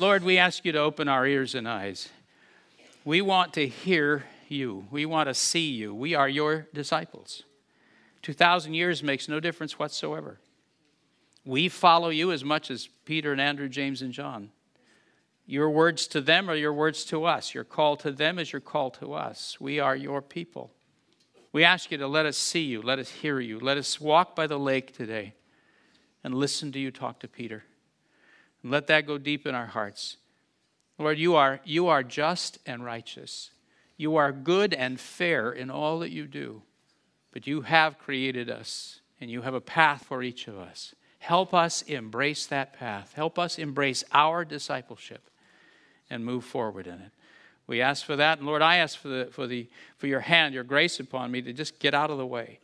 Lord, we ask you to open our ears and eyes. We want to hear you. We want to see you. We are your disciples. 2,000 years makes no difference whatsoever. We follow you as much as Peter and Andrew, James and John. Your words to them are your words to us. Your call to them is your call to us. We are your people. We ask you to let us see you, let us hear you, let us walk by the lake today and listen to you talk to Peter. Let that go deep in our hearts. Lord, you are, you are just and righteous. You are good and fair in all that you do. But you have created us, and you have a path for each of us. Help us embrace that path. Help us embrace our discipleship and move forward in it. We ask for that. And Lord, I ask for, the, for, the, for your hand, your grace upon me to just get out of the way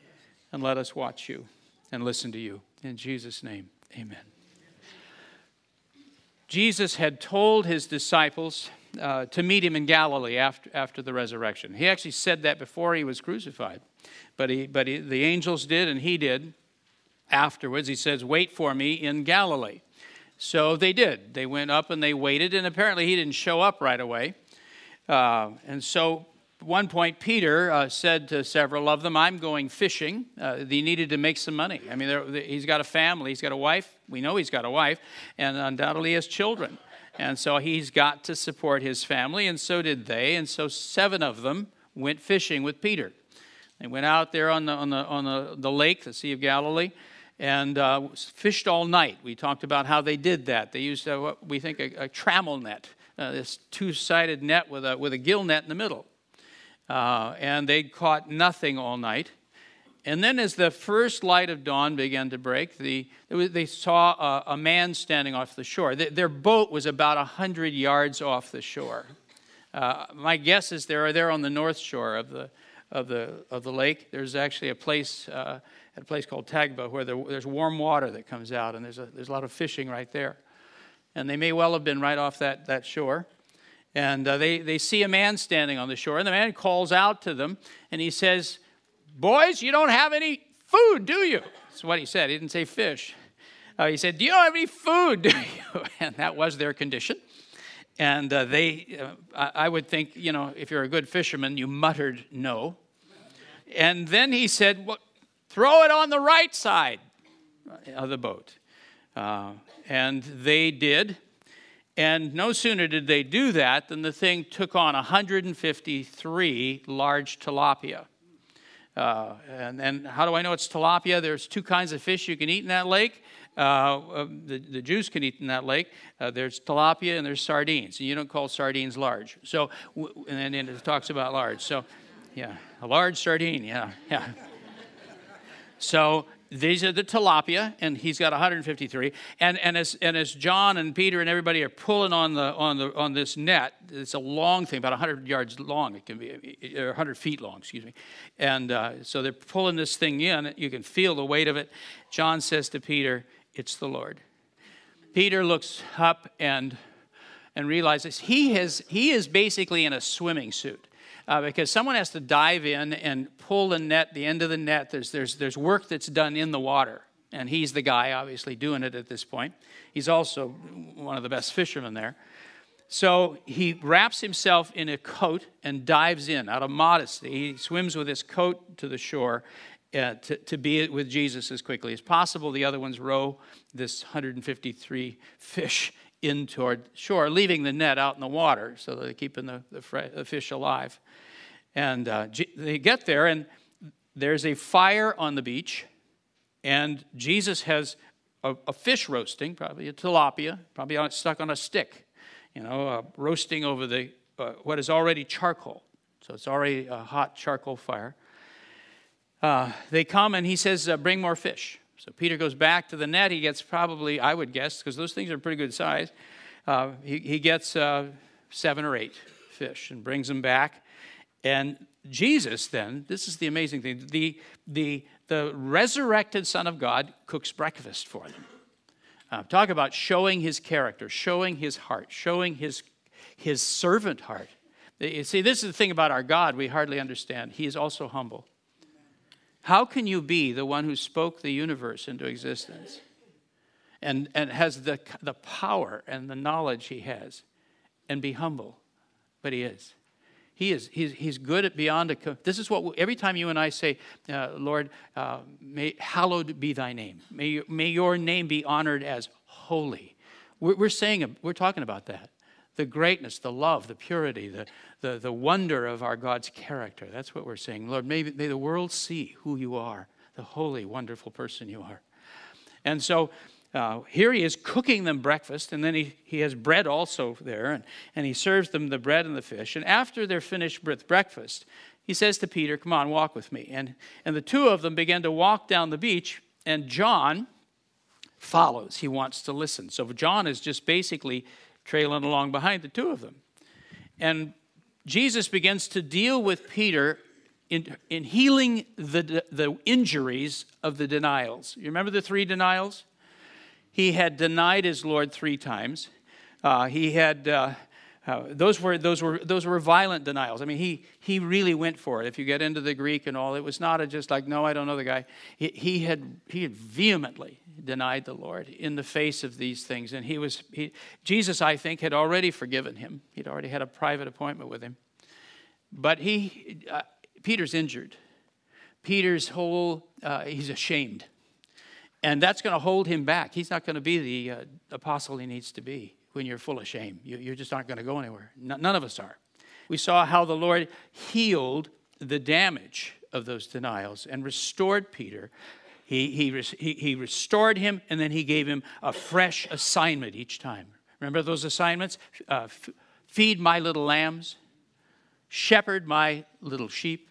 and let us watch you and listen to you. In Jesus' name, amen. Jesus had told his disciples uh, to meet him in Galilee after, after the resurrection. He actually said that before he was crucified, but, he, but he, the angels did and he did afterwards. He says, Wait for me in Galilee. So they did. They went up and they waited, and apparently he didn't show up right away. Uh, and so one point, Peter uh, said to several of them, I'm going fishing. Uh, he needed to make some money. I mean, he's got a family, he's got a wife. We know he's got a wife, and undoubtedly has children. And so he's got to support his family, and so did they. And so seven of them went fishing with Peter. They went out there on the, on the, on the, the lake, the Sea of Galilee, and uh, fished all night. We talked about how they did that. They used, a, what we think, a, a trammel net, uh, this two sided net with a, with a gill net in the middle uh, and they caught nothing all night. And then, as the first light of dawn began to break, the, they saw a, a, man standing off the shore. Their boat was about 100 yards off the shore. Uh, my guess is they're there on the north shore of the, of the, of the lake. There's actually a place, uh, a place called Tabgha where there, there's warm water that comes out, and there's a, there's a lot of fishing right there. And they may well have been right off that, that shore. And uh, they, they see a man standing on the shore, and the man calls out to them, and he says, Boys, you don't have any food, do you? That's what he said. He didn't say fish. Uh, he said, Do you have any food, do you? And that was their condition. And uh, they, uh, I would think, you know, if you're a good fisherman, you muttered no. And then he said, well, Throw it on the right side of the boat. Uh, and they did. And no sooner did they do that than the thing took on 153 large tilapia. Uh, and, and how do I know it's tilapia? There's two kinds of fish you can eat in that lake. Uh, uh, the, the Jews can eat in that lake. Uh, there's tilapia and there's sardines. And you don't call sardines large. So, and then it talks about large. So, yeah, a large sardine. Yeah, yeah. So these are the tilapia, and he's got 153. And, and, as, and as John and Peter and everybody are pulling on, the, on, the, on this net, it's a long thing, about 100 yards long, it can be, or 100 feet long, excuse me. And uh, so they're pulling this thing in. You can feel the weight of it. John says to Peter, It's the Lord. Peter looks up and, and realizes he, has, he is basically in a swimming suit uh, because someone has to dive in and pull the net, the end of the net. There's, there's, there's work that's done in the water. And he's the guy, obviously, doing it at this point. He's also one of the best fishermen there. So he wraps himself in a coat and dives in out of modesty. He swims with his coat to the shore uh, to, to be with Jesus as quickly as possible. The other ones row this 153 fish in toward shore, leaving the net out in the water so they're keeping the, the, the fish alive. And uh, they get there, and there's a fire on the beach, and Jesus has a, a fish roasting, probably a tilapia, probably on, stuck on a stick, you know, uh, roasting over the uh, what is already charcoal. So it's already a hot charcoal fire. Uh, they come, and he says, uh, "Bring more fish." So Peter goes back to the net. He gets probably, I would guess, because those things are pretty good size. Uh, he, he, gets seven or eight fish and brings them back. And Jesus, then, this is the amazing thing the, the, the resurrected Son of God cooks breakfast for them. Uh, talk about showing his character, showing his heart, showing his, his servant heart. You see, this is the thing about our God we hardly understand. He is also humble. How can you be the one who spoke the universe into existence and, and has the, the power and the knowledge he has and be humble? But he is. He is he's, he's good at beyond a. This is what every time you and I say, uh, Lord, uh, may hallowed be thy name. May, may your name be honored as holy. We're, we're saying we're talking about that, the greatness, the love, the purity, the the the wonder of our God's character. That's what we're saying. Lord, may may the world see who you are, the holy, wonderful person you are. And so uh, here he is cooking them breakfast, and then he, he has bread also there, and, and he serves them the bread and the fish. And after they're finished with breakfast, he says to Peter, Come on, walk with me. And, and the two of them begin to walk down the beach, and John follows. He wants to listen. So John is just basically trailing along behind the two of them. And Jesus begins to deal with Peter in, in healing the, the injuries of the denials. You remember the three denials? He had denied his Lord three times. Uh, he had. Uh, uh, those were those were those were violent denials. I mean, he he really went for it. If you get into the Greek and all, it was not a just like no, I don't know the guy. He, he had he had vehemently denied the Lord in the face of these things, and he was he, Jesus. I think had already forgiven him. He'd already had a private appointment with him, but he uh, Peter's injured. Peter's whole uh, he's ashamed. And that's going to hold him back. He's not going to be the uh, apostle he needs to be when you're full of shame. You, you just aren't going to go anywhere. none of us are. We saw how the Lord healed the damage of those denials and restored Peter. He, he, he, he restored him and then he gave him a fresh assignment each time. Remember those assignments? Uh, f- feed my little lambs, shepherd my little sheep,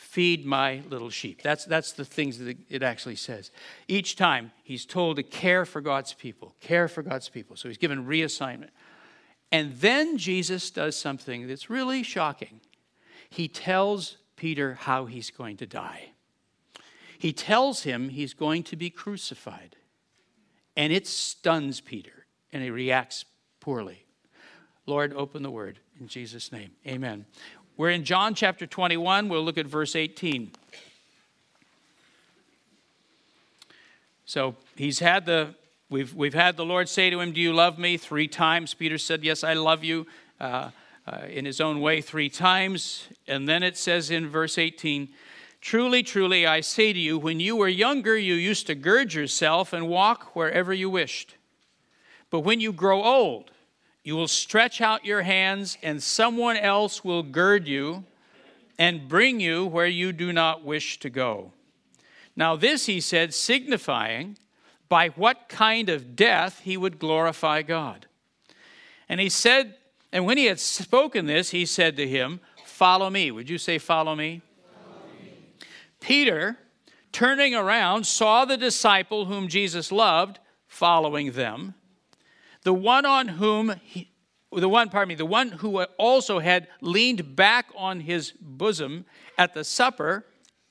feed my little sheep. That's, that's the things that it actually says. Each time he's told to care for God's people, care for God's people. So he's given reassignment. And then Jesus does something that's really shocking. He tells Peter how he's going to die. He tells him he's going to be crucified. And it stuns Peter, and he reacts poorly. Lord, open the word in Jesus' name. Amen. We're in John chapter 21. We'll look at verse 18. So he's had the we've we've had the Lord say to him, "Do you love me?" Three times. Peter said, "Yes, I love you." Uh, uh, in his own way, three times, and then it says in verse 18. Truly, truly, I say to you, when you were younger, you used to gird yourself and walk wherever you wished. But when you grow old, you will stretch out your hands, and someone else will gird you and bring you where you do not wish to go. Now, this he said, signifying by what kind of death he would glorify God. And he said, and when he had spoken this, he said to him, Follow me. Would you say, Follow me? Follow me. Peter, turning around, saw the disciple whom Jesus loved following them the one on whom he, the one, pardon me, the one who also had leaned back on his bosom at the supper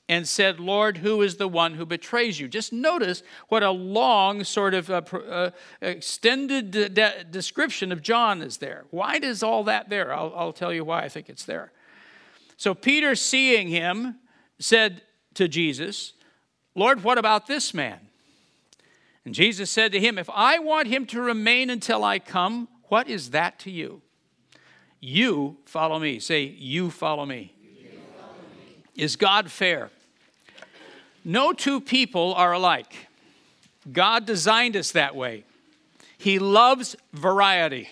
and said, Lord, who is the one who betrays you? Just notice what a long, sort of uh, uh, extended de- description of John is there. Why does all that there? I'll, I'll tell you why I think it's there. So Peter, seeing him, said to Jesus, Lord, what about this man? And Jesus said to him, If I want him to remain until I come, what is that to you? You follow me. Say, You follow me. Is God fair? No two people are alike. God designed us that way. He loves variety.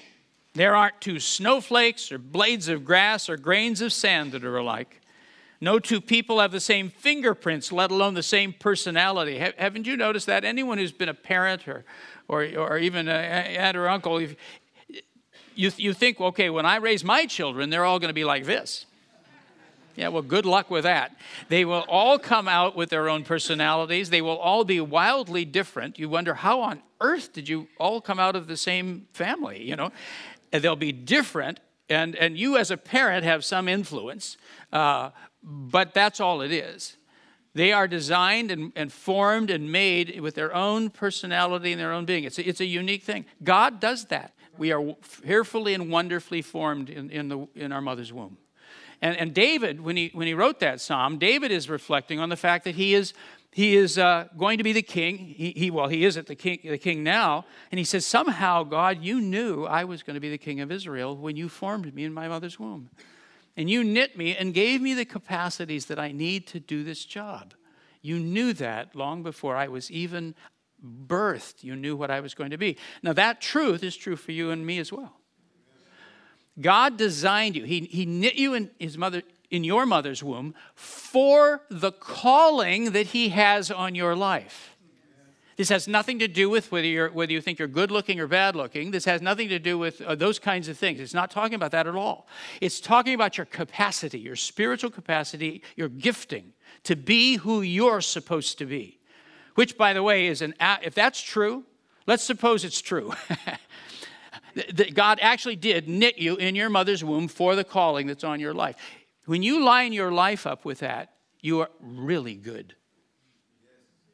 There aren't two snowflakes or blades of grass or grains of sand that are alike. No two people have the same fingerprints, let alone the same personality. Haven't you noticed that? Anyone who's been a parent or, or, or even an aunt or uncle, you, you think, okay, when I raise my children, they're all going to be like this. Yeah, well, good luck with that. They will all come out with their own personalities. They will all be wildly different. You wonder, how on earth did you all come out of the same family, you know? and they'll be different. And, and you, as a parent, have some influence, uh, but that's all it is. They are designed and, and, formed and made with their own personality and their own being. It's a, it's a unique thing. God does that. We are fearfully and wonderfully formed in, in, the, in our mother's womb. And, and David, when he, when he wrote that psalm, David is reflecting on the fact that he is he is uh, going to be the king. He, he, well, he isn't the king, the king now. And he says, Somehow, God, you knew I was going to be the king of Israel when you formed me in my mother's womb. And you knit me and gave me the capacities that I need to do this job. You knew that long before I was even birthed. You knew what I was going to be. Now, that truth is true for you and me as well. God designed you. He, he knit you in his mother in your mother's womb for the calling that he has on your life. This has nothing to do with whether, you're, whether you think you're good looking or bad looking. This has nothing to do with uh, those kinds of things. It's not talking about that at all. It's talking about your capacity, your spiritual capacity, your gifting to be who you're supposed to be. Which, by the way, is an, if that's true, let's suppose it's true. that God actually did knit you in your mother's womb for the calling that's on your life. When you line your life up with that, you are really good.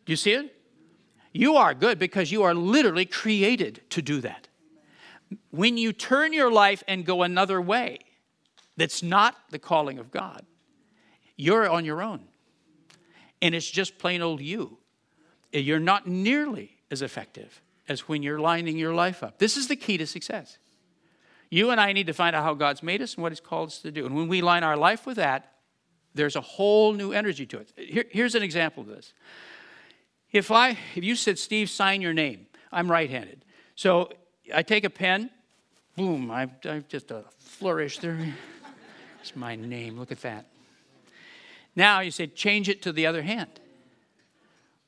Do you see it? You are good because you are literally created to do that. When you turn your life and go another way, that's not the calling of God, you're on your own. And it's just plain old you. You're not nearly as effective as when you're lining your life up. This is the key to success. You and I need to find out how God's made us and what He's called us to do. And when we line our life with that, there's a whole new energy to it. Here, here's an example of this. If I, if you said, Steve, sign your name, I'm right-handed. So I take a pen, boom, I, I just a flourish there. It's my name. Look at that. Now you say, change it to the other hand.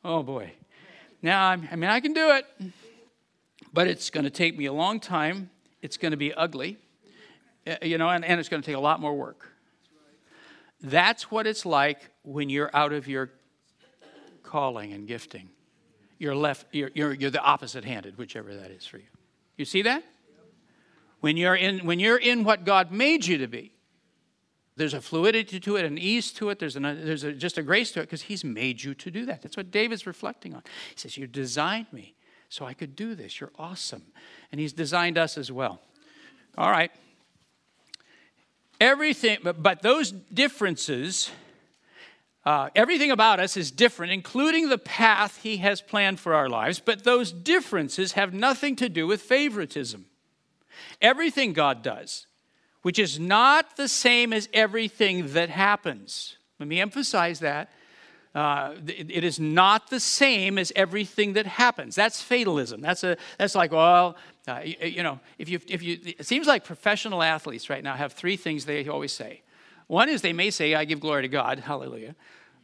Oh boy. Now, I'm, I mean, I can do it, but it's going to take me a long time it's going to be ugly, uh, you know, and, and it's going to take a lot more work. That's what it's like when you're out of your calling and gifting. You're left, you're, you're, you're the opposite handed, whichever that is for you. You see that? When you're, in, when you're in what God made you to be, there's a fluidity to it, an ease to it, there's, an, there's a, just a grace to it because He's made you to do that. That's what David's reflecting on. He says, You designed me so I could do this. You're awesome. And He's designed us as well. All right. Everything, but, but those differences, uh, everything about us is different, including the path He has planned for our lives, but those differences have nothing to do with favoritism. Everything God does, which is not the same as everything that happens. Let me emphasize that uh, it, is not the same as everything that happens. That's fatalism. That's, a, that's like, well, uh, you, you, know, if you, if you, it seems like professional athletes right now have three things they always say. One is they may say, I give glory to God, hallelujah.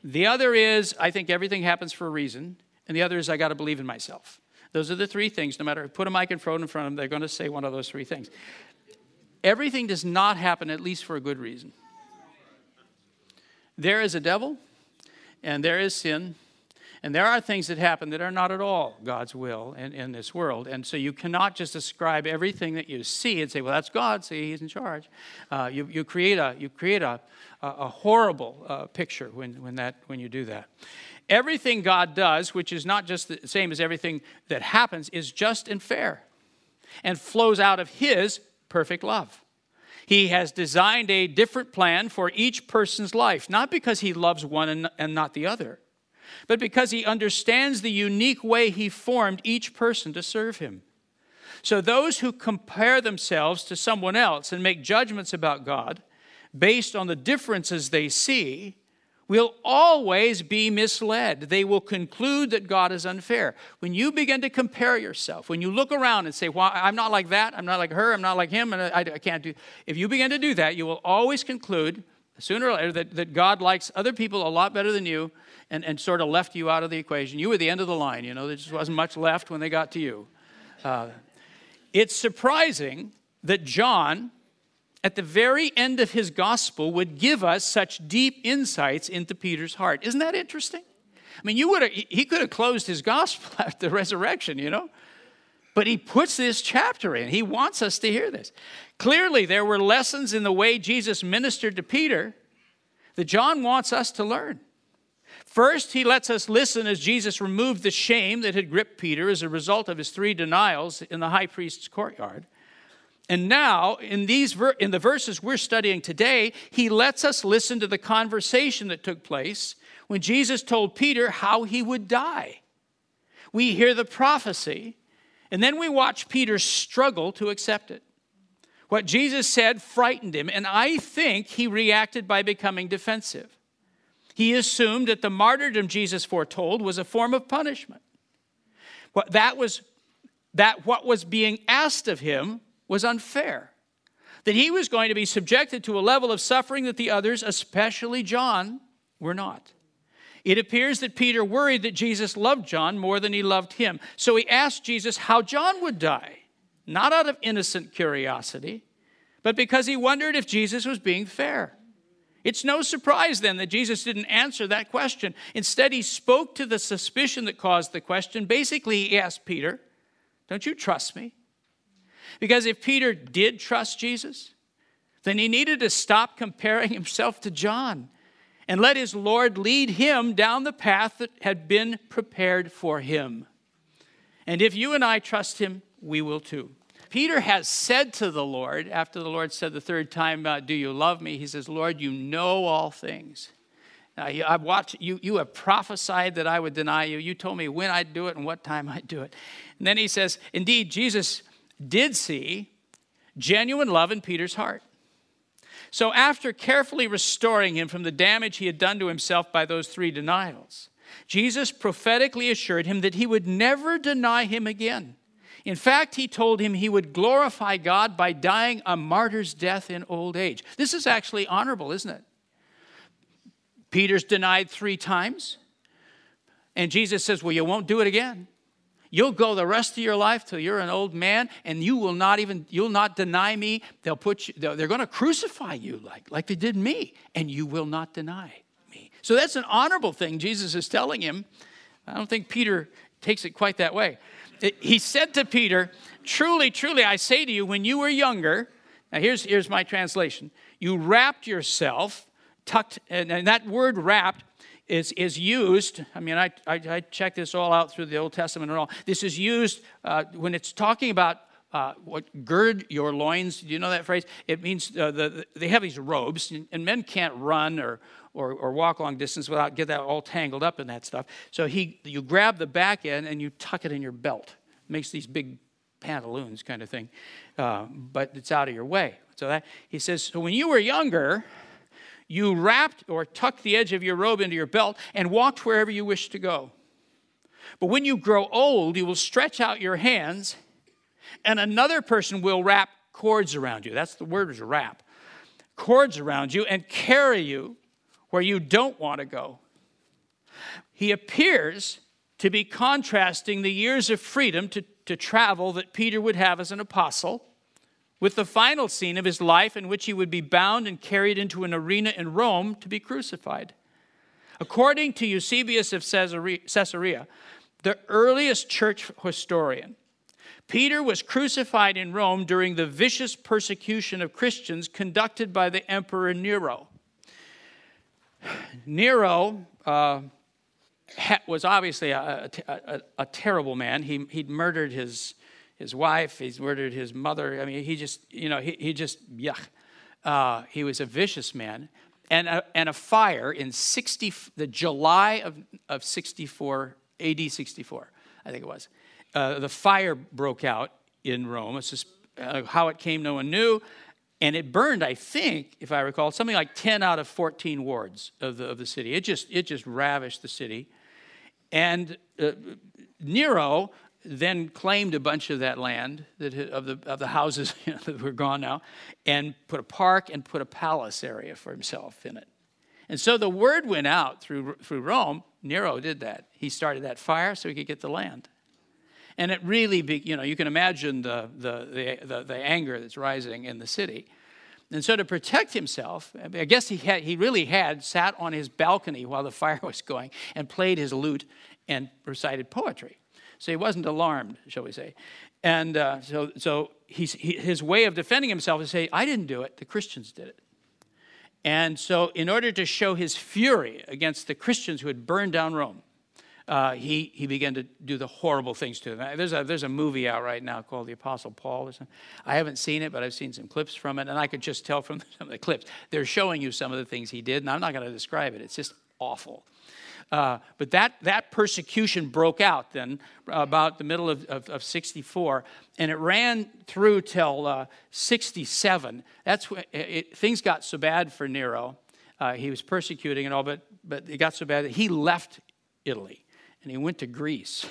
The other is, I think everything happens for a reason. And the other is, I got to believe in myself. Those are the three things. No matter if put a microphone in front of them, they're going to say one of those three things. Everything does not happen, at least for a good reason. There is a devil, and there is sin. And there are things that happen that are not at all God's will in, in this world. And so you cannot just ascribe everything that you see and say, well, that's God, see, He's in charge. Uh, you, you create a, you create a, a horrible uh, picture when, when, that, when you do that. Everything God does, which is not just the same as everything that happens, is just and fair and flows out of His perfect love. He has designed a different plan for each person's life, not because he loves one and, not the other, but because he understands the unique way he formed each person to serve him. So, those who compare themselves to someone else and make judgments about God based on the differences they see will always be misled. They will conclude that God is unfair. When you begin to compare yourself, when you look around and say, well, I'm not like that, I'm not like her, I'm not like him, and I, I can't do, if you begin to do that, you will always conclude, sooner or later, that, that God likes other people a lot better than you and, and sort of left you out of the equation. You were the end of the line, you know, there just wasn't much left when they got to you. Uh, it's surprising that John, at the very end of his gospel would give us such deep insights into Peter's heart. Isn't that interesting? I mean, you would have, he could have closed his gospel after the resurrection, you know? But he puts this chapter in. He wants us to hear this. Clearly, there were lessons in the way Jesus ministered to Peter that John wants us to learn. First, he lets us listen as Jesus removed the shame that had gripped Peter as a result of his three denials in the high priest's courtyard. And now, in, these ver- in the verses we're studying today, he lets us listen to the conversation that took place when Jesus told Peter how he would die. We hear the prophecy, and then we watch Peter struggle to accept it. What Jesus said frightened him, and I think he reacted by becoming defensive. He assumed that the martyrdom Jesus foretold was a form of punishment. What that was that what was being asked of him was unfair. That he was going to be subjected to a level of suffering that the others, especially John, were not. It appears that Peter worried that Jesus loved John more than he loved him. So he asked Jesus how John would die, not out of innocent curiosity, but because he wondered if Jesus was being fair. It's no surprise then that Jesus didn't answer that question. Instead, he spoke to the suspicion that caused the question. Basically, he asked Peter, Don't you trust me? Because if Peter did trust Jesus, then he needed to stop comparing himself to John and let his Lord lead him down the path that had been prepared for him. And if you and I trust him, we will too. Peter has said to the Lord, after the Lord said the third time, uh, Do you love me? He says, Lord, you know all things. I've watched, you, you have prophesied that I would deny you. You told me when I'd do it and what time I'd do it. And then he says, Indeed, Jesus did see genuine love in Peter's heart. So, after carefully restoring him from the damage he had done to himself by those three denials, Jesus prophetically assured him that he would never deny him again. In fact, he told him he would glorify God by dying a martyr's death in old age. This is actually honorable, isn't it? Peter's denied three times, and Jesus says, Well, you won't do it again. You'll go the rest of your life till you're an old man, and you will not even you'll not deny me. They'll put you, they're going to crucify you like like they did me, and you will not deny me. So that's an honorable thing Jesus is telling him. I don't think Peter takes it quite that way. He said to Peter, "Truly, truly, I say to you, when you were younger." Now here's here's my translation. You wrapped yourself, tucked, and, and that word wrapped is, is used, I mean, I, I, I this all out through the Old Testament and all. This is used uh, when it's talking about uh, what gird your loins. Do you know that phrase? It means uh, the, the, they have these robes, and, and men can't run or, or, or, walk long distance without get that all tangled up in that stuff. So he, you grab the back end and you tuck it in your belt. It makes these big pantaloons kind of thing, uh, but it's out of your way. So that he says, so when you were younger, you wrapped or tucked the edge of your robe into your belt and walked wherever you wished to go. But when you grow old, you will stretch out your hands, and another person will wrap cords around you. That's the word is wrap. Cords around you and carry you where you don't want to go. He appears to be contrasting the years of freedom to, to travel that Peter would have as an apostle with the final scene of his life in which he would be bound and carried into an arena in Rome to be crucified. According to Eusebius of Caesarea, the earliest church historian, Peter was crucified in Rome during the vicious persecution of Christians conducted by the Emperor Nero. Nero uh, was obviously a, a, a, a, terrible man. He, he'd murdered his his wife, he's murdered his mother. I mean, he just, you know, he, he just, yuck. Uh, he was a vicious man. And a, and a fire in 60, the July of, of 64, AD 64, I think it was. Uh, the fire broke out in Rome. It's just, uh, how it came, no one knew. And it burned, I think, if I recall, something like 10 out of 14 wards of the, of the city. It just, it just ravished the city. And uh, Nero then claimed a bunch of that land that, of, the, of the houses that were gone now and put a park and put a palace area for himself in it. And so the word went out through, through Rome. Nero did that. He started that fire so he could get the land. And it really, be, you know, you can imagine the, the, the, the, the anger that's rising in the city. And so to protect himself, I guess he, had, he really had sat on his balcony while the fire was going and played his lute and recited poetry. So he wasn't alarmed, shall we say. And uh, so, so he, his way of defending himself is say, I didn't do it, the Christians did it. And so, in order to show his fury against the Christians who had burned down Rome, uh, he, he began to do the horrible things to them. There's a, there's a movie out right now called The Apostle Paul. Or something. I haven't seen it, but I've seen some clips from it, and I could just tell from some of the clips. They're showing you some of the things he did, and I'm not going to describe it. It's just awful. Uh, but that, that persecution broke out then about the middle of, of, of 64, and it ran through till uh, 67. That's when it, it, things got so bad for Nero. Uh, he was persecuting and all, but, but it got so bad that he left Italy and he went to Greece.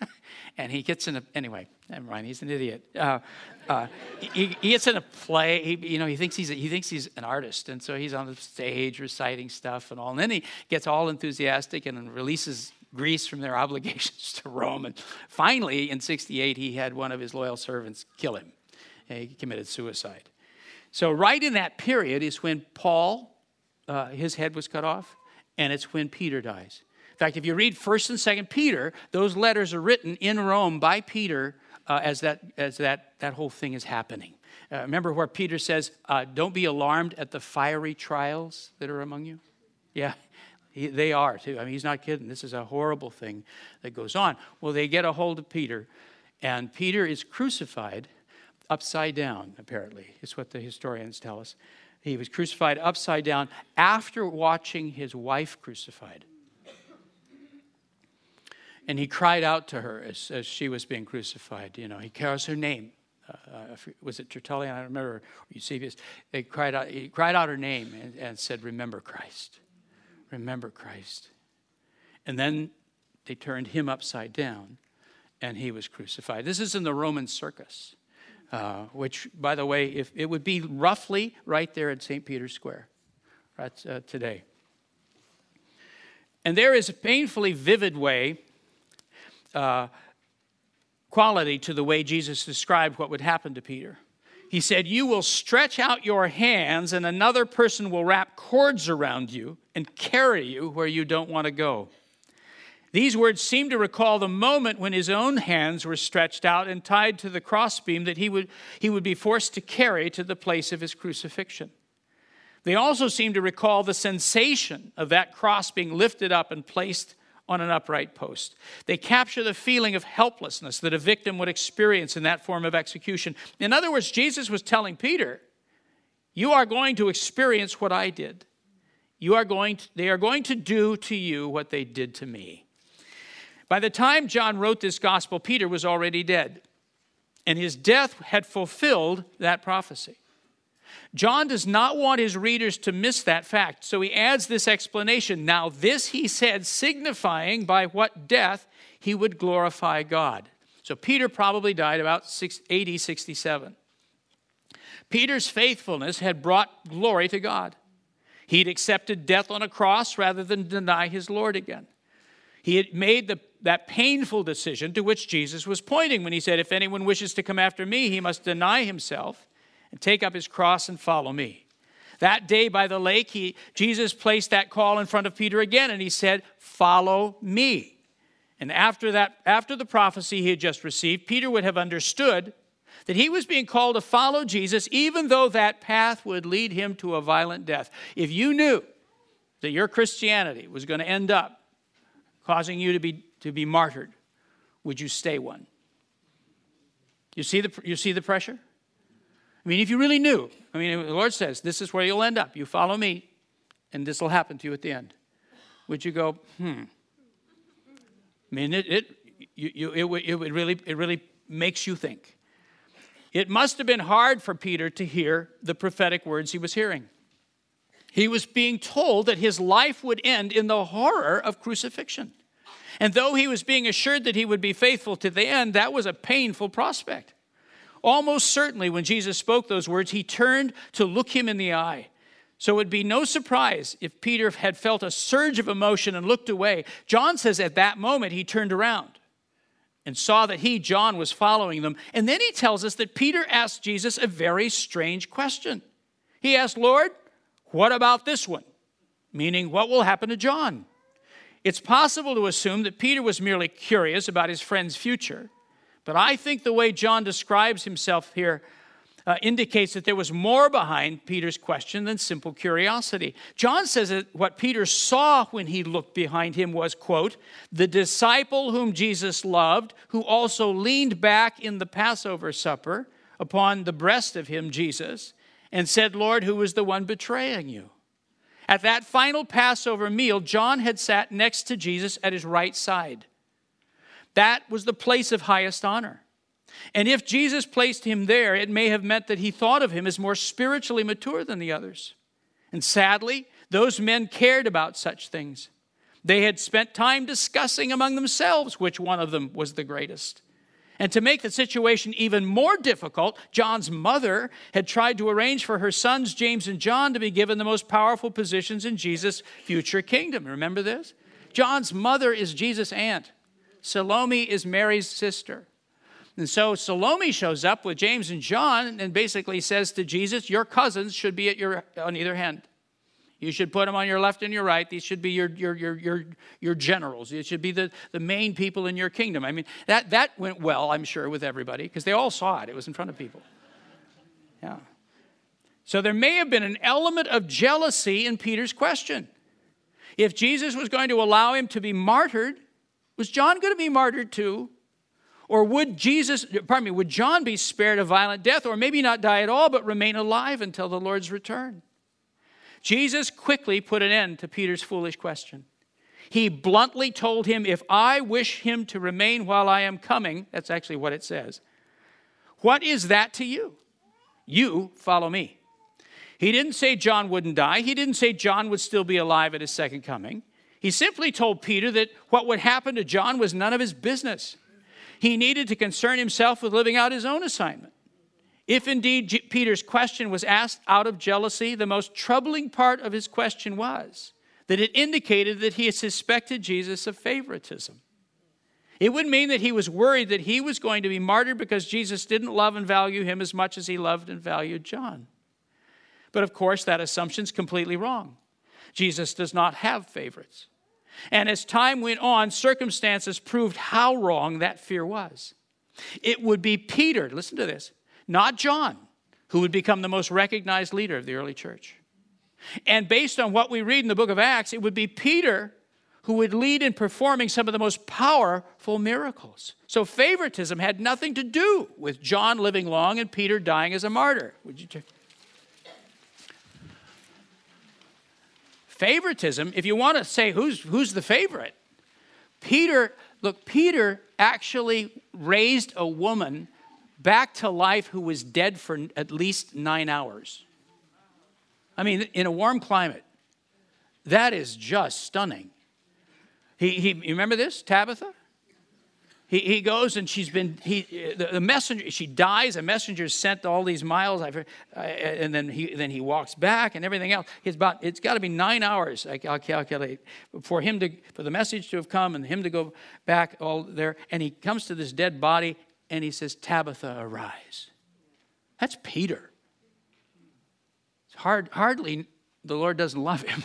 and he gets in a, anyway, never mind, he's an idiot. Uh, uh, he, he, gets in a play, he, you know, he thinks, he's a, he thinks he's an artist, and so he's on the stage reciting stuff and all. And then he gets all enthusiastic and releases Greece from their obligations to Rome. And finally, in 68, he had one of his loyal servants kill him. He committed suicide. So, right in that period is when Paul, uh, his head was cut off, and it's when Peter dies. In fact, if you read 1st and 2nd Peter, those letters are written in Rome by Peter uh, as, that, as that, that whole thing is happening. Uh, remember where Peter says, uh, Don't be alarmed at the fiery trials that are among you? Yeah, he, they are too. I mean, he's not kidding. This is a horrible thing that goes on. Well, they get a hold of Peter, and Peter is crucified upside down, apparently, is what the historians tell us. He was crucified upside down after watching his wife crucified. And he cried out to her as, as she was being crucified. You know, he calls her name. Uh, uh was it Tertullian? I don't remember. Eusebius. They cried out, he cried out her name and, and said, Remember Christ. Remember Christ. And then they turned him upside down and he was crucified. This is in the Roman circus, uh, which, by the way, if it would be roughly right there at St. Peter's Square right, uh, today. And there is a painfully vivid way uh, quality to the way Jesus described what would happen to Peter. He said, You will stretch out your hands, and another person will wrap cords around you and carry you where you don't want to go. These words seem to recall the moment when his own hands were stretched out and tied to the crossbeam that he would, he would be forced to carry to the place of his crucifixion. They also seem to recall the sensation of that cross being lifted up and placed on an upright post. They capture the feeling of helplessness that a victim would experience in that form of execution. In other words, Jesus was telling Peter, You are going to experience what I did. You are going to, they are going to do to you what they did to me. By the time John wrote this gospel, Peter was already dead, and his death had fulfilled that prophecy. John does not want his readers to miss that fact, so he adds this explanation. Now, this he said, signifying by what death he would glorify God. So, Peter probably died about AD 67. Peter's faithfulness had brought glory to God. He'd accepted death on a cross rather than deny his Lord again. He had made the, that painful decision to which Jesus was pointing when he said, If anyone wishes to come after me, he must deny himself and take up his cross and follow me. That day by the lake, he, Jesus placed that call in front of Peter again and he said, Follow me. And after that, after the prophecy he had just received, Peter would have understood that he was being called to follow Jesus, even though that path would lead him to a violent death. If you knew that your Christianity was going to end up causing you to be, to be martyred, would you stay one? You see the, you see the pressure? I mean, if you really knew, I mean, the Lord says, this is where you'll end up. You follow me, and this will happen to you at the end. Would you go, hmm? I mean, it, it, you, you, it, it, really, it really makes you think. It must have been hard for Peter to hear the prophetic words he was hearing. He was being told that his life would end in the horror of crucifixion. And though he was being assured that he would be faithful to the end, that was a painful prospect. Almost certainly, when Jesus spoke those words, he turned to look him in the eye. So it would be no surprise if Peter had felt a surge of emotion and looked away. John says at that moment he turned around and saw that he, John, was following them. And then he tells us that Peter asked Jesus a very strange question. He asked, Lord, what about this one? Meaning, what will happen to John? It's possible to assume that Peter was merely curious about his friend's future, but I think the way John describes himself here uh, indicates that there was more behind Peter's question than simple curiosity. John says that what Peter saw when he looked behind him was, quote, the disciple whom Jesus loved, who also leaned back in the Passover supper upon the breast of him, Jesus, and said, Lord, who is the one betraying you? At that final Passover meal, John had sat next to Jesus at his right side. That was the place of highest honor. And if Jesus placed him there, it may have meant that he thought of him as more spiritually mature than the others. And sadly, those men cared about such things. They had spent time discussing among themselves which one of them was the greatest. And to make the situation even more difficult, John's mother had tried to arrange for her sons, James and John, to be given the most powerful positions in Jesus' future kingdom. Remember this? John's mother is Jesus' aunt, Salome is Mary's sister. And so Salome shows up with James and John and basically says to Jesus, Your cousins should be at your, on either hand. You should put them on your left and your right. These should be your, your, your, your, your generals. It should be the, the main people in your kingdom. I mean, that, that went well, I'm sure, with everybody because they all saw it. It was in front of people. Yeah. So there may have been an element of jealousy in Peter's question. If Jesus was going to allow him to be martyred, was John going to be martyred too? Or would Jesus, pardon me, would John be spared a violent death, or maybe not die at all, but remain alive until the Lord's return? Jesus quickly put an end to Peter's foolish question. He bluntly told him, If I wish him to remain while I am coming, that's actually what it says. What is that to you? You follow me. He didn't say John wouldn't die. He didn't say John would still be alive at his second coming. He simply told Peter that what would happen to John was none of his business. He needed to concern himself with living out his own assignment. If indeed Peter's question was asked out of jealousy, the most troubling part of his question was that it indicated that he suspected Jesus of favoritism. It would mean that he was worried that he was going to be martyred because Jesus didn't love and value him as much as he loved and valued John. But of course, that assumption's completely wrong. Jesus does not have favorites. And as time went on, circumstances proved how wrong that fear was. It would be Peter, listen to this, not John, who would become the most recognized leader of the early church. And based on what we read in the book of Acts, it would be Peter who would lead in performing some of the most powerful miracles. So favoritism had nothing to do with John living long and Peter dying as a martyr. Would you favoritism, if you want to say who's, who's the favorite, Peter, look, Peter actually raised a woman back to life who was dead for at least nine hours. I mean, in a warm climate. That is just stunning. He, he, you remember this, Tabitha? He, he goes and she's been, he, the, the messenger, she dies. A messenger sent all these miles. I've, uh, and then he, then he walks back and everything else. It's about, it's got to be nine hours, I, will calculate, for him to, for the message to have come and him to go back all there. And he comes to this dead body and he says, Tabitha, arise. That's Peter. It's hard, hardly the Lord doesn't love him.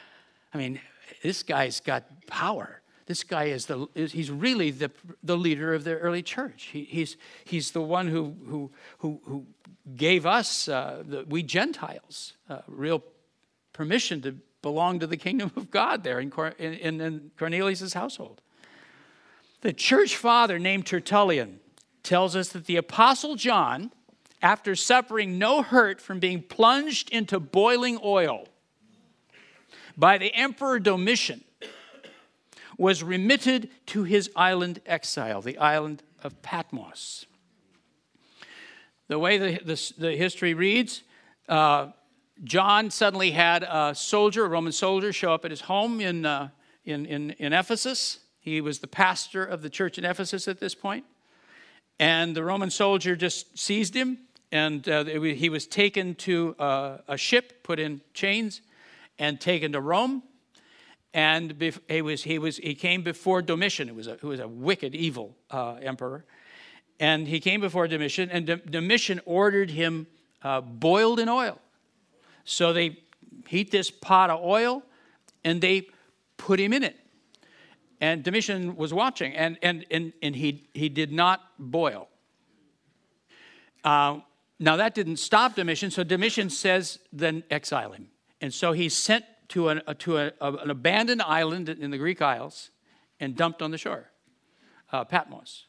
I mean, this guy's got power this guy is the is, he's really the, the leader of the early church. He, he's he's the one who who who, who gave us uh, the, we gentiles uh, real permission to belong to the kingdom of god there in, in, in household. The church father named tertullian tells us that the apostle john after suffering no hurt from being plunged into boiling oil by the emperor domitian was remitted to his island exile, the island of Patmos. The way the, the, the history reads, uh, John suddenly had a soldier, a Roman soldier, show up at his home in, uh, in, in, in Ephesus. He was the pastor of the church in Ephesus at this point. And the Roman soldier just seized him, and uh, he was taken to uh, a ship, put in chains, and taken to Rome and he was he was he came before Domitian, who was a, who was a wicked, evil uh, emperor, and he came before Domitian, and Domitian ordered him uh, boiled in oil. So they heat this pot of oil, and they put him in it. And Domitian was watching, and, and, and, and he, he did not boil. Uh, now, that didn't stop Domitian, so Domitian says, then exile him. And so he sent to, an, uh, to a, a, an abandoned island in the Greek Isles and dumped on the shore, uh, Patmos.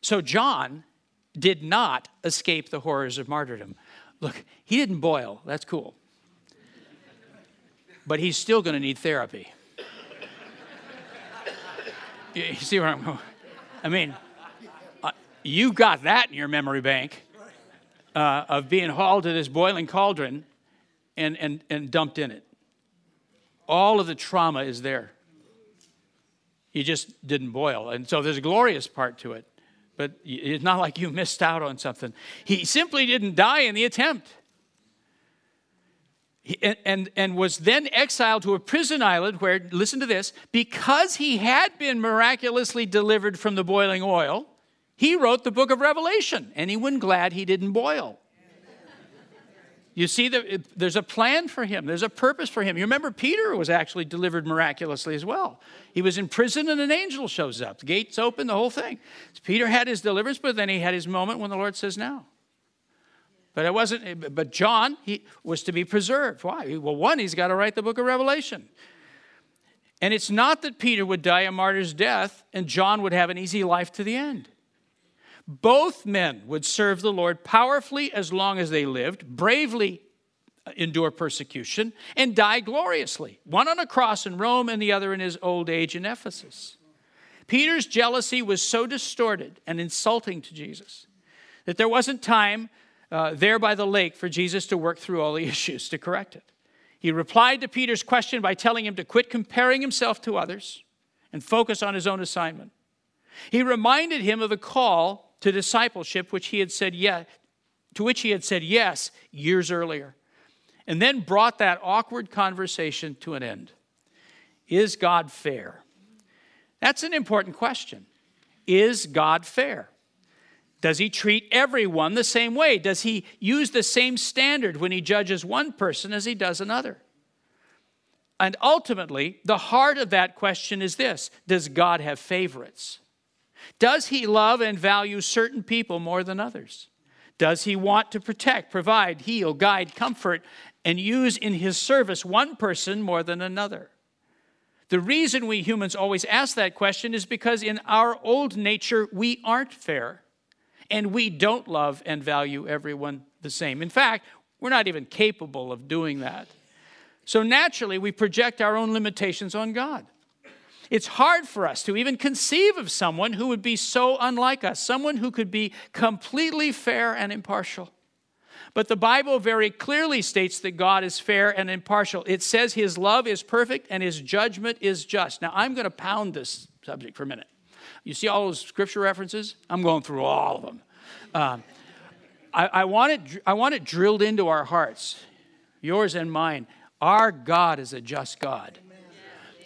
So John did not escape the horrors of martyrdom. Look, he didn't boil. That's cool. But he's still going to need therapy. You see where I'm going? I mean, uh, you got that in your memory bank uh, of being hauled to this boiling cauldron and, and, and dumped in it. All of the trauma is there. You just didn't boil. And so there's a glorious part to it but it's not like you missed out on something. He simply didn't die in the attempt. He, and, and, and was then exiled to a prison island where, listen to this, because he had been miraculously delivered from the boiling oil, he wrote the book of Revelation. Anyone glad he didn't boil? You see, there's a plan for him, there's a purpose for him. You remember, Peter was actually delivered miraculously as well. He was in prison and an angel shows up. The gates open, the whole thing. So Peter had his deliverance, but then he had his moment when the Lord says, Now. But it wasn't, but John, he was to be preserved. Why? Well, one, he's got to write the book of Revelation. And it's not that Peter would die a martyr's death and John would have an easy life to the end. Both men would serve the Lord powerfully as long as they lived, bravely endure persecution, and die gloriously. One on a cross in Rome and the other in his old age in Ephesus. Peter's jealousy was so distorted and insulting to Jesus that there wasn't time uh, there by the lake for Jesus to work through all the issues to correct it. He replied to Peter's question by telling him to quit comparing himself to others and focus on his own assignment. He reminded him of the call to discipleship, which he had said yes, to which he had said yes years earlier, and then brought that awkward conversation to an end. Is God fair? That's an important question. Is God fair? Does he treat everyone the same way? Does he use the same standard when he judges one person as he does another? And ultimately, the heart of that question is this Does God have favorites? Does he love and value certain people more than others? Does he want to protect, provide, heal, guide, comfort, and use in his service one person more than another? The reason we humans always ask that question is because in our old nature, we aren't fair. And we don't love and value everyone the same. In fact, we're not even capable of doing that. So naturally, we project our own limitations on God. It's hard for us to even conceive of someone who would be so unlike us, someone who could be completely fair and impartial. But the Bible very clearly states that God is fair and impartial. It says his love is perfect and his judgment is just. Now, I'm going to pound this subject for a minute. You see all those scripture references? I'm going through all of them. Um, I, I, want it, I want it drilled into our hearts, yours and mine. Our God is a just God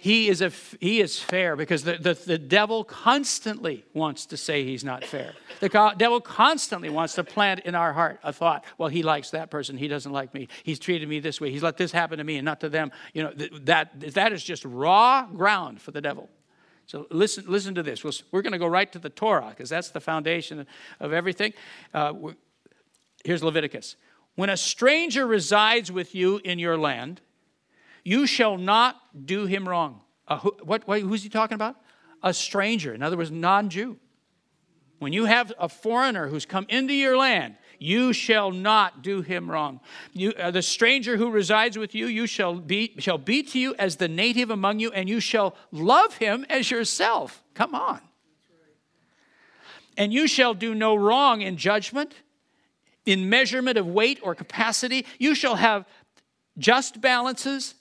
he is, a, he is fair because the, the, the devil constantly wants to say he's not fair. The devil constantly wants to plant in our heart a thought, well, he likes that person, he doesn't like me. He's treated me this way, he's let this happen to me and not to them. You know, that, that is just raw ground for the devil. So listen, listen to this. We're going to go right to the Torah because that's the foundation of everything. Uh, here's Leviticus. When a stranger resides with you in your land, you shall not do him wrong. Uh, who, what, who's he talking about? A stranger, in other words, non Jew. When you have a foreigner who's come into your land, you shall not do him wrong. You, uh, the stranger who resides with you, you shall be, shall be to you as the native among you, and you shall love him as yourself. Come on. And you shall do no wrong in judgment, in measurement of weight or capacity. You shall have just balances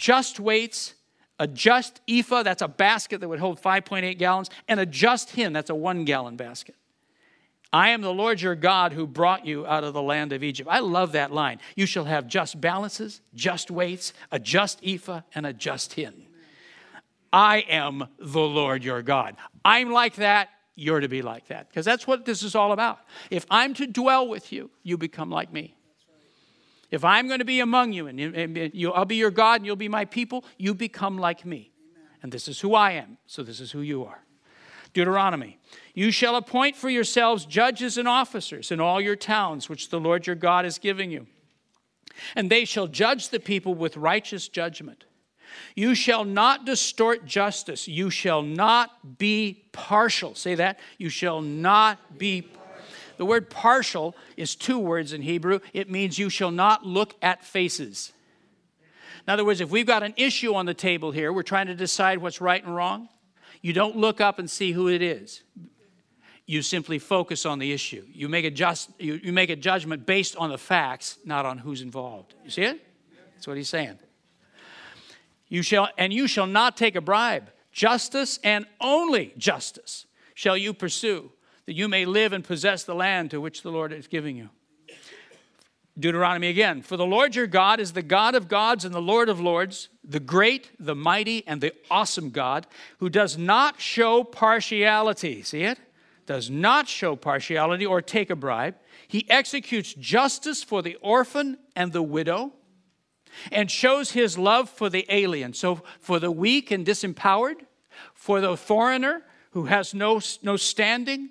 just weights, a just ephah, that's a basket that would hold 5.8 gallons, and a just hin, that's a one gallon basket. I am the Lord your God who brought you out of the land of Egypt. I love that line. You shall have just balances, just weights, a just ephah, and a just hin. I am the Lord your God. I'm like that, you're to be like that. Because that's what this is all about. If I'm to dwell with you, you become like me. If I'm going to be among you and, you, I'll be your God and you'll be my people, you become like me. and this is who I am, so this is who you are. Deuteronomy, you shall appoint for yourselves judges and officers in all your towns, which the Lord your God is giving you. And they shall judge the people with righteous judgment. You shall not distort justice. You shall not be partial. Say that. You shall not be. The word partial is two words in Hebrew. It means you shall not look at faces. In other words, if we've got an issue on the table here, we're trying to decide what's right and wrong. You don't look up and see who it is. You simply focus on the issue. You make a, just, you, you make a judgment based on the facts, not on who's involved. You see it? That's what he's saying. You shall, and you shall not take a bribe. Justice and only justice shall you pursue, that you may live and possess the land to which the Lord is giving you. Deuteronomy again. For the Lord your God is the God of gods and the Lord of lords, the great, the mighty, and the awesome God, who does not show partiality. See it? Does not show partiality or take a bribe. He executes justice for the orphan and the widow and shows his love for the alien. So, for the weak and disempowered, for the foreigner who has no, no standing.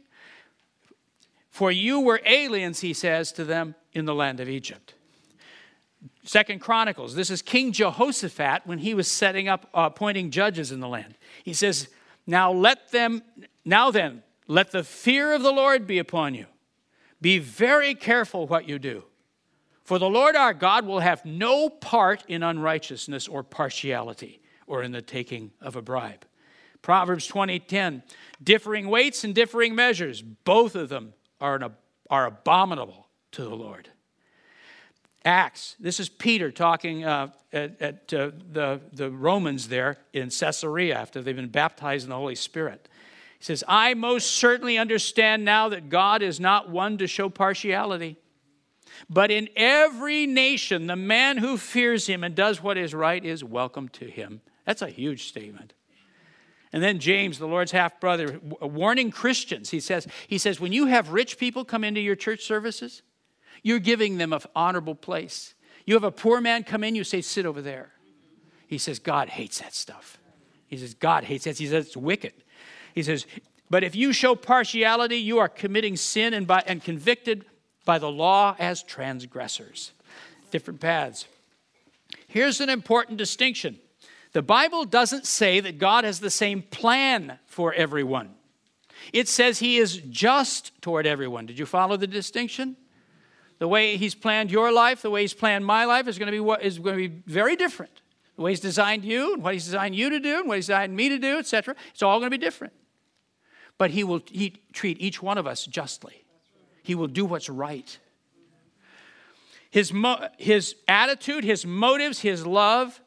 For you were aliens, he says to them, in the land of Egypt. Second Chronicles, this is King Jehoshaphat when he was setting up, uh, appointing judges in the land. He says, Now let them, now then, let the fear of the Lord be upon you. Be very careful what you do. For the Lord our God will have no part in unrighteousness or partiality or in the taking of a bribe. Proverbs 20:10 differing weights and differing measures both of them are, an, are abominable to the Lord. Acts, this is Peter talking uh, at, at uh, the, the Romans there in Caesarea after they've been baptized in the Holy Spirit. He says, I most certainly understand now that God is not one to show partiality. But in every nation, the man who fears him and does what is right is welcome to him. That's a huge statement. And then James, the Lord's half brother, uh, warning Christians, he says, he says, when you have rich people come into your church services, you're giving them an honorable place. You have a poor man come in, you say, sit over there. He says, God hates that stuff. He says, God hates that. He says, it's wicked. He says, but if you show partiality, you are committing sin and, by, and convicted by the law as transgressors. Different paths. Here's an important distinction the Bible doesn't say that God has the same plan for everyone. It says he is just toward everyone. Did you follow the distinction? The way he's planned your life, the way he's planned my life is going to be is going to be very different. The way he's designed you and what he's designed you to do and what he's designed me to do, etc. It's all going to be different. But he will he treat each one of us justly. He will do what's right. His, mo- his attitude, his motives, his love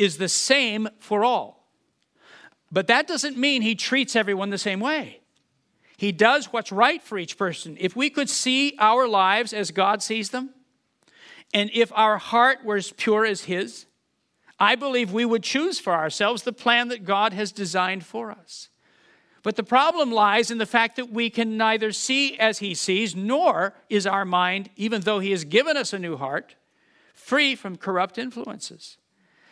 is the same for all. But that doesn't mean he treats everyone the same way. He does what's right for each person. If we could see our lives as God sees them, and if our heart were as pure as His, I believe we would choose for ourselves the plan that God has designed for us. But the problem lies in the fact that we can neither see as He sees, nor is our mind, even though He has given us a new heart, free from corrupt influences.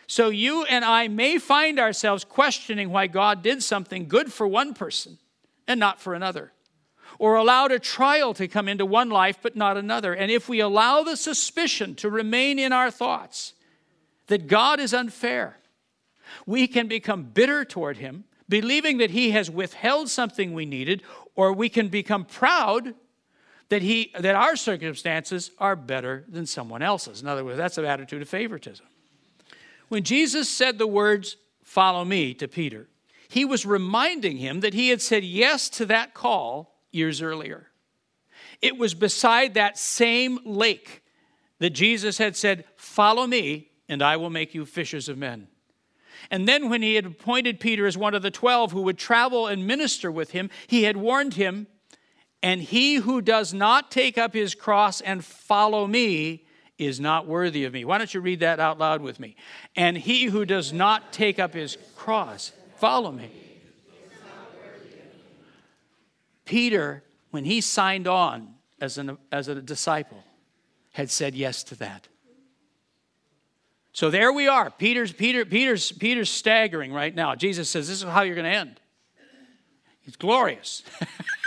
So you and I may find ourselves questioning why God did something good for one person and not for another. Or allowed a trial to come into one life but not another. And if we allow the suspicion to remain in our thoughts that God is unfair, we can become bitter toward Him, believing that He has withheld something we needed, or we can become proud that, he, that our circumstances are better than someone else's. In other words, that's an attitude of favoritism. When Jesus said the words, Follow me, to Peter, he was reminding him that he had said yes to that call years earlier. It was beside that same lake that Jesus had said, Follow me, and I will make you fishers of men. And then, when he had appointed Peter as one of the twelve who would travel and minister with him, he had warned him, And he who does not take up his cross and follow me is not worthy of me. Why don't you read that out loud with me? And he who does not take up his cross Follow me. Peter, when he signed on as, an, as a disciple, had said yes to that. So there we are. Peter's, Peter, Peter's, Peter's staggering right now. Jesus says, This is how you're going to end. It's glorious.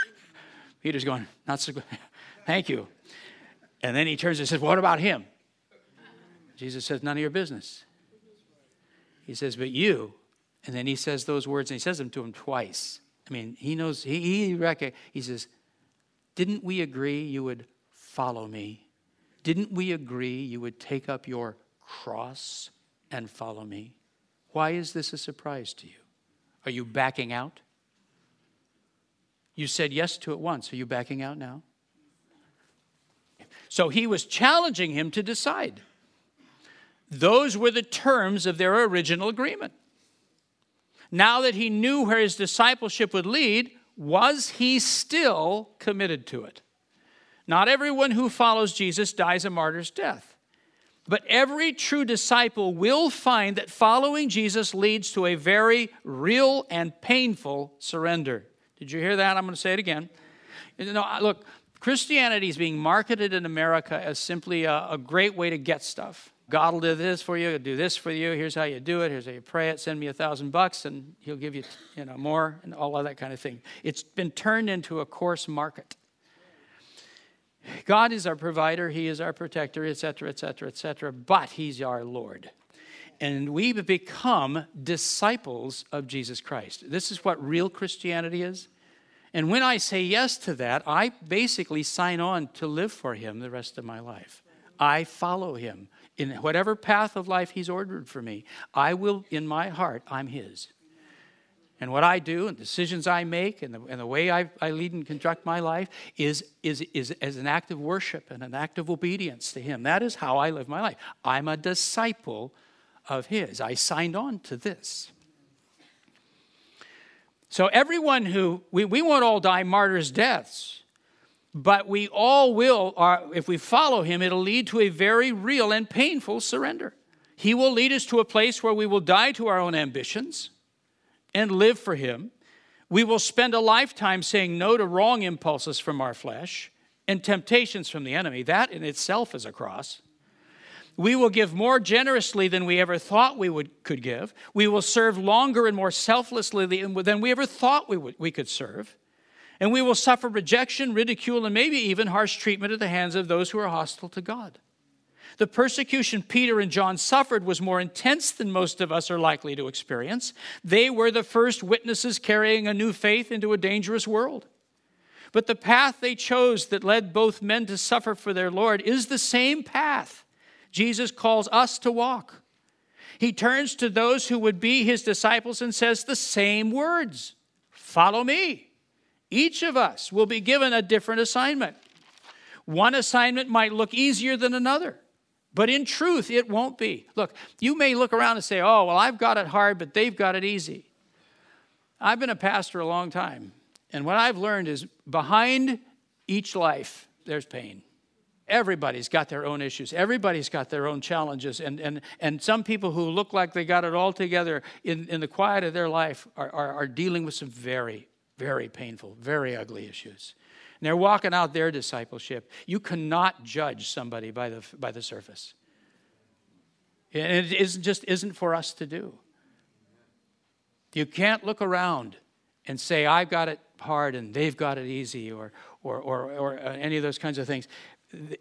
Peter's going, Not so good. Thank you. And then he turns and says, What about him? Jesus says, None of your business. He says, But you. And then he says those words, and he says them to him twice. I mean, he knows, he, he, reckon, he says, Didn't we agree you would follow me? Didn't we agree you would take up your cross and follow me? Why is this a surprise to you? Are you backing out? You said yes to it once. Are you backing out now? So he was challenging him to decide. Those were the terms of their original agreement. Now that he knew where his discipleship would lead, was he still committed to it? Not everyone who follows Jesus dies a martyr's death. But every true disciple will find that following Jesus leads to a very real and painful surrender. Did you hear that? I'm going to say it again. You know, look, Christianity is being marketed in America as simply a, a great way to get stuff. God will do this for you, he'll do this for you. Here's how you do it. Here's how you pray it. Send me a thousand bucks, and He'll give you, you know, more, and all of that kind of thing. It's been turned into a coarse market. God is our provider, He is our protector, etc., etc., etc., but He's our Lord. And we become disciples of Jesus Christ. This is what real Christianity is. And when I say yes to that, I basically sign on to live for Him the rest of my life. I follow Him in whatever path of life He's ordered for me. I will, in my heart, I'm His. And what I do and decisions I make and the, and the way I, I lead and conduct my life is, is, is as an act of worship and an act of obedience to Him. That is how I live my life. I'm a disciple of His. I signed on to this. So, everyone who, we, we won't all die martyrs' deaths, but we all will, uh, if we follow Him, it'll lead to a very real and painful surrender. He will lead us to a place where we will die to our own ambitions and live for Him. We will spend a lifetime saying no to wrong impulses from our flesh and temptations from the enemy. That in itself is a cross. We will give more generously than we ever thought we would, could give. We will serve longer and more selflessly than we ever thought we, would, we could serve. And we will suffer rejection, ridicule, and maybe even harsh treatment at the hands of those who are hostile to God. The persecution Peter and John suffered was more intense than most of us are likely to experience. They were the first witnesses carrying a new faith into a dangerous world. But the path they chose that led both men to suffer for their Lord is the same path Jesus calls us to walk. He turns to those who would be his disciples and says the same words Follow me. Each of us will be given a different assignment. One assignment might look easier than another. But in truth, it won't be. Look, you may look around and say, oh, well, I've got it hard, but they've got it easy. I've been a pastor a long time, and what I've learned is behind each life, there's pain. Everybody's got their own issues. Everybody's got their own challenges. And, and, and some people who look like they got it all together in, in the quiet of their life are, are, are dealing with some very, very painful, very ugly issues and they're walking out their discipleship. You cannot judge somebody by the, by the surface. And it isn't, just isn't for us to do. You can't look around and say, I've got it hard and they've got it easy, or, or, or, or uh, any of those kinds of things.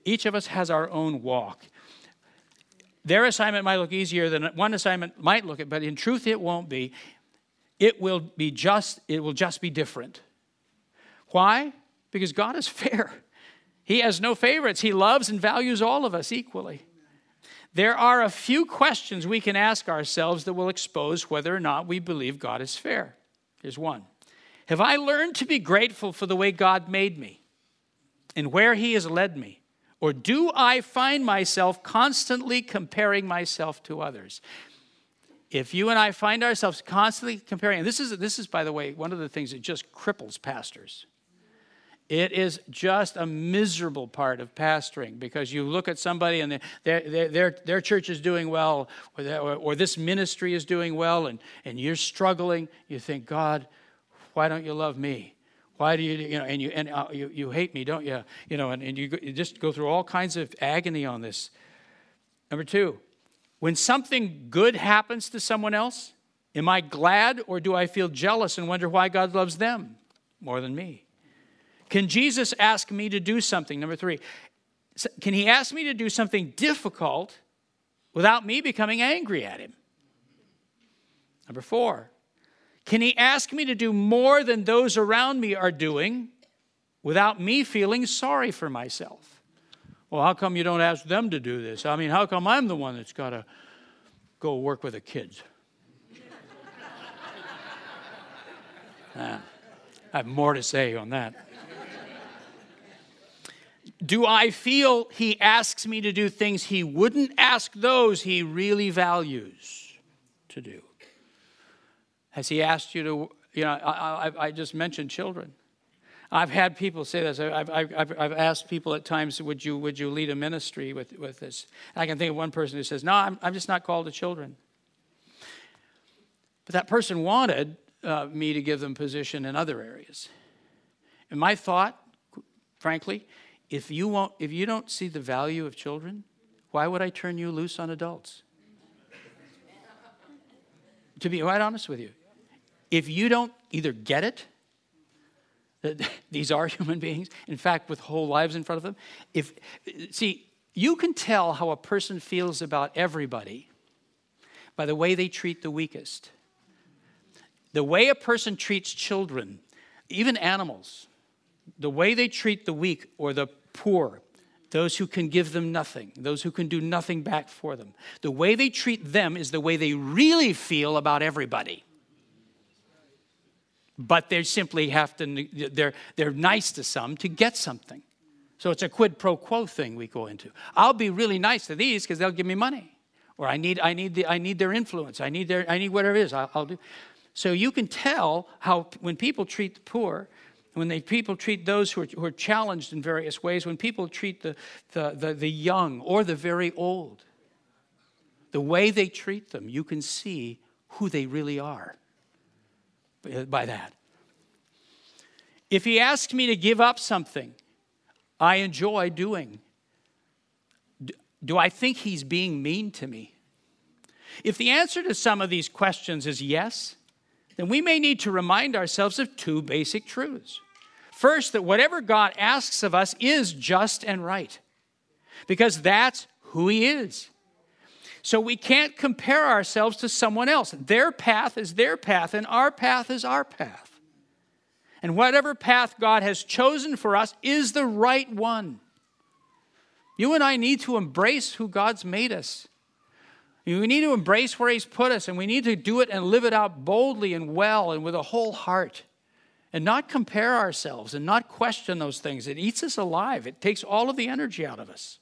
Each of us has our own walk. Their assignment might look easier than one assignment might look it, but in truth it won't be. It will be just, it will just be different. Why? because God is fair. He has no favorites. He loves and values all of us equally. There are a few questions we can ask ourselves that will expose whether or not we believe God is fair. Here's one Have I learned to be grateful for the way God made me and where He has led me? Or do I find myself constantly comparing myself to others? If you and I find ourselves constantly comparing, and this is, this is, by the way, one of the things that just cripples pastors. It is just a miserable part of pastoring because you look at somebody and their, their, their church is doing well, or, or, or this ministry is doing well, and, and you're struggling. You think, God, why don't you love me? Why do you, you know, and you, and uh, you, you hate me, don't you? You know, and, and you, you just go through all kinds of agony on this. Number two, When something good happens to someone else, am I glad or do I feel jealous and wonder why God loves them more than me? Can Jesus ask me to do something? Number three, can he ask me to do something difficult without me becoming angry at him? Number four, can he ask me to do more than those around me are doing without me feeling sorry for myself? Well, how come you don't ask them to do this? I mean, how come I'm the one that's got to go work with the kids? uh, I have more to say on that. Do I feel he asks me to do things he wouldn't ask those he really values to do? Has he asked you to, you know, I, I, I just mentioned children. I've had people say this. I've, I've, I've, asked people at times, would you, would you lead a ministry with, with this? I can think of one person who says, no, I'm, I'm just not called to children. But that person wanted uh, me to give them position in other areas. And my thought, frankly, if you, won't, if you don't see the value of children, why would I turn you loose on adults? to be quite honest with you, if you don't either get it, that these are human beings, in fact, with whole lives in front of them, if, see, you can tell how a person feels about everybody by the way they treat the weakest. The way a person treats children, even animals, the way they treat the weak or the poor, those who can give them nothing, those who can do nothing back for them, the way they treat them is the way they really feel about everybody but they simply have to, they're, they're nice to some to get something. So it's a quid pro quo thing we go into. I'll be really nice to these because they'll give me money. Or I need, I need, the, I need their influence. I need, their, I need whatever it is. I'll, I'll do. So you can tell how when people treat the poor, when they, people treat those who are, who are challenged in various ways, when people treat the, the, the, the young or the very old, the way they treat them, you can see who they really are by that. If he asks me to give up something I enjoy doing, do I think he's being mean to me? If the answer to some of these questions is yes, then we may need to remind ourselves of two basic truths. First, that whatever God asks of us is just and right, because that's who He is. So we can't compare ourselves to someone else. Their path is their path, and our path is our path. And whatever path God has chosen for us is the right one. You and I need to embrace who God's made us. We need to embrace where He's put us, and we need to do it and live it out boldly and well and with a whole heart. And not compare ourselves and not question those things. It eats us alive, it takes all of the energy out of us.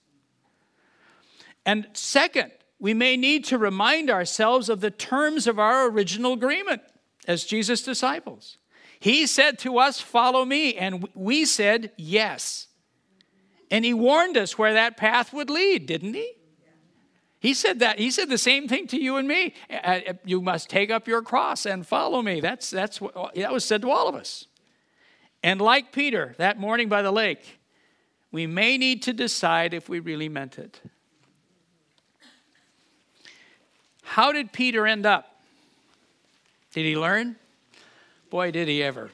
And second, we may need to remind ourselves of the terms of our original agreement as Jesus' disciples. He said to us, Follow me. And we said, Yes. And he warned us where that path would lead, didn't he? He said that. He said the same thing to you and me. Uh, uh, you must take up your cross and follow me. That's, that's what that was said to all of us. And like Peter that morning by the lake, we may need to decide if we really meant it. How did Peter end up? Did he learn? Boy, did he ever.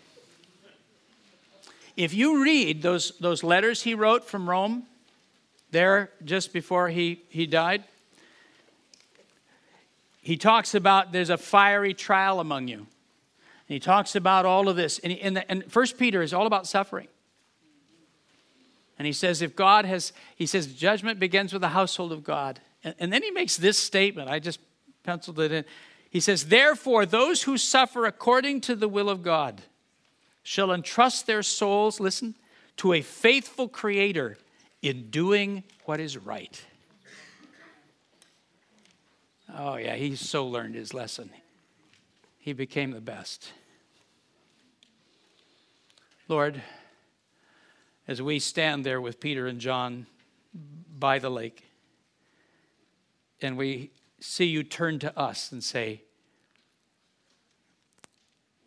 If you read those, those letters he wrote from Rome, there just before he, he died, he talks about there's a fiery trial among you. And he talks about all of this. And, he, and, the, and First Peter is all about suffering. And he says, if God has, he says, judgment begins with the household of God. And, and then he makes this statement. I just penciled it in. He says, Therefore, those who suffer according to the will of God shall entrust their souls, listen, to a faithful Creator in doing what is right. Oh, yeah, he so learned his lesson. He became the best. Lord, as we stand there with Peter and John by the lake, and we see you turn to us and say,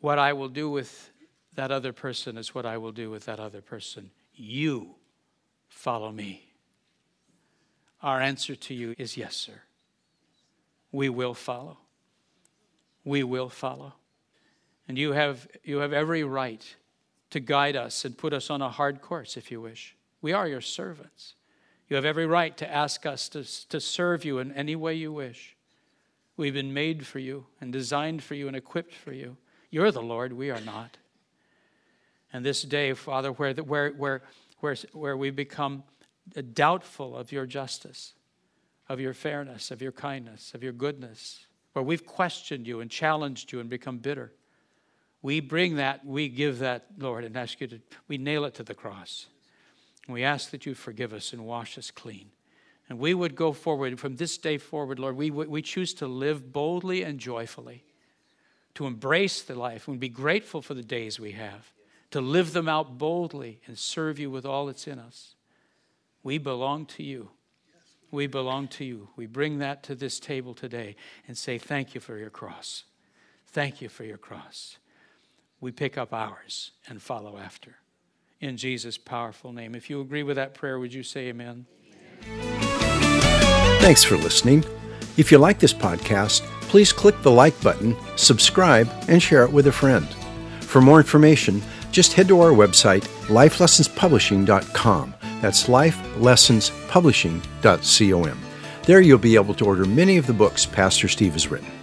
What I will do with that other person is what I will do with that other person. You follow me. Our answer to you is yes, sir. we will follow. We will follow. And you have, you have every right to guide us and put us on a hard course if you wish. We are your servants. You have every right to ask us to, to serve you in any way you wish. We've been made for you and designed for you and equipped for you. You're the Lord, we are not. And this day, Father, where, where, where, where, where we become doubtful of your justice, of your fairness, of your kindness, of your goodness, where we've questioned you and challenged you and become bitter, we bring that, we give that, Lord, and ask you to, we nail it to the cross. We ask that you forgive us and wash us clean. And we would go forward from this day forward, Lord. We, we choose to live boldly and joyfully, to embrace the life and be grateful for the days we have, to live them out boldly and serve you with all that's in us. We belong to you. We belong to you. We bring that to this table today and say, Thank you for your cross. Thank you for your cross we pick up ours and follow after. In Jesus' powerful name. If you agree with that prayer, would you say amen? Thanks for listening. If you like this podcast, please click the like button, subscribe, and share it with a friend. For more information, just head to our website, lifelessonspublishing.com. That's lifelessonspublishing.com. There you'll be able to order many of the books Pastor Steve has written.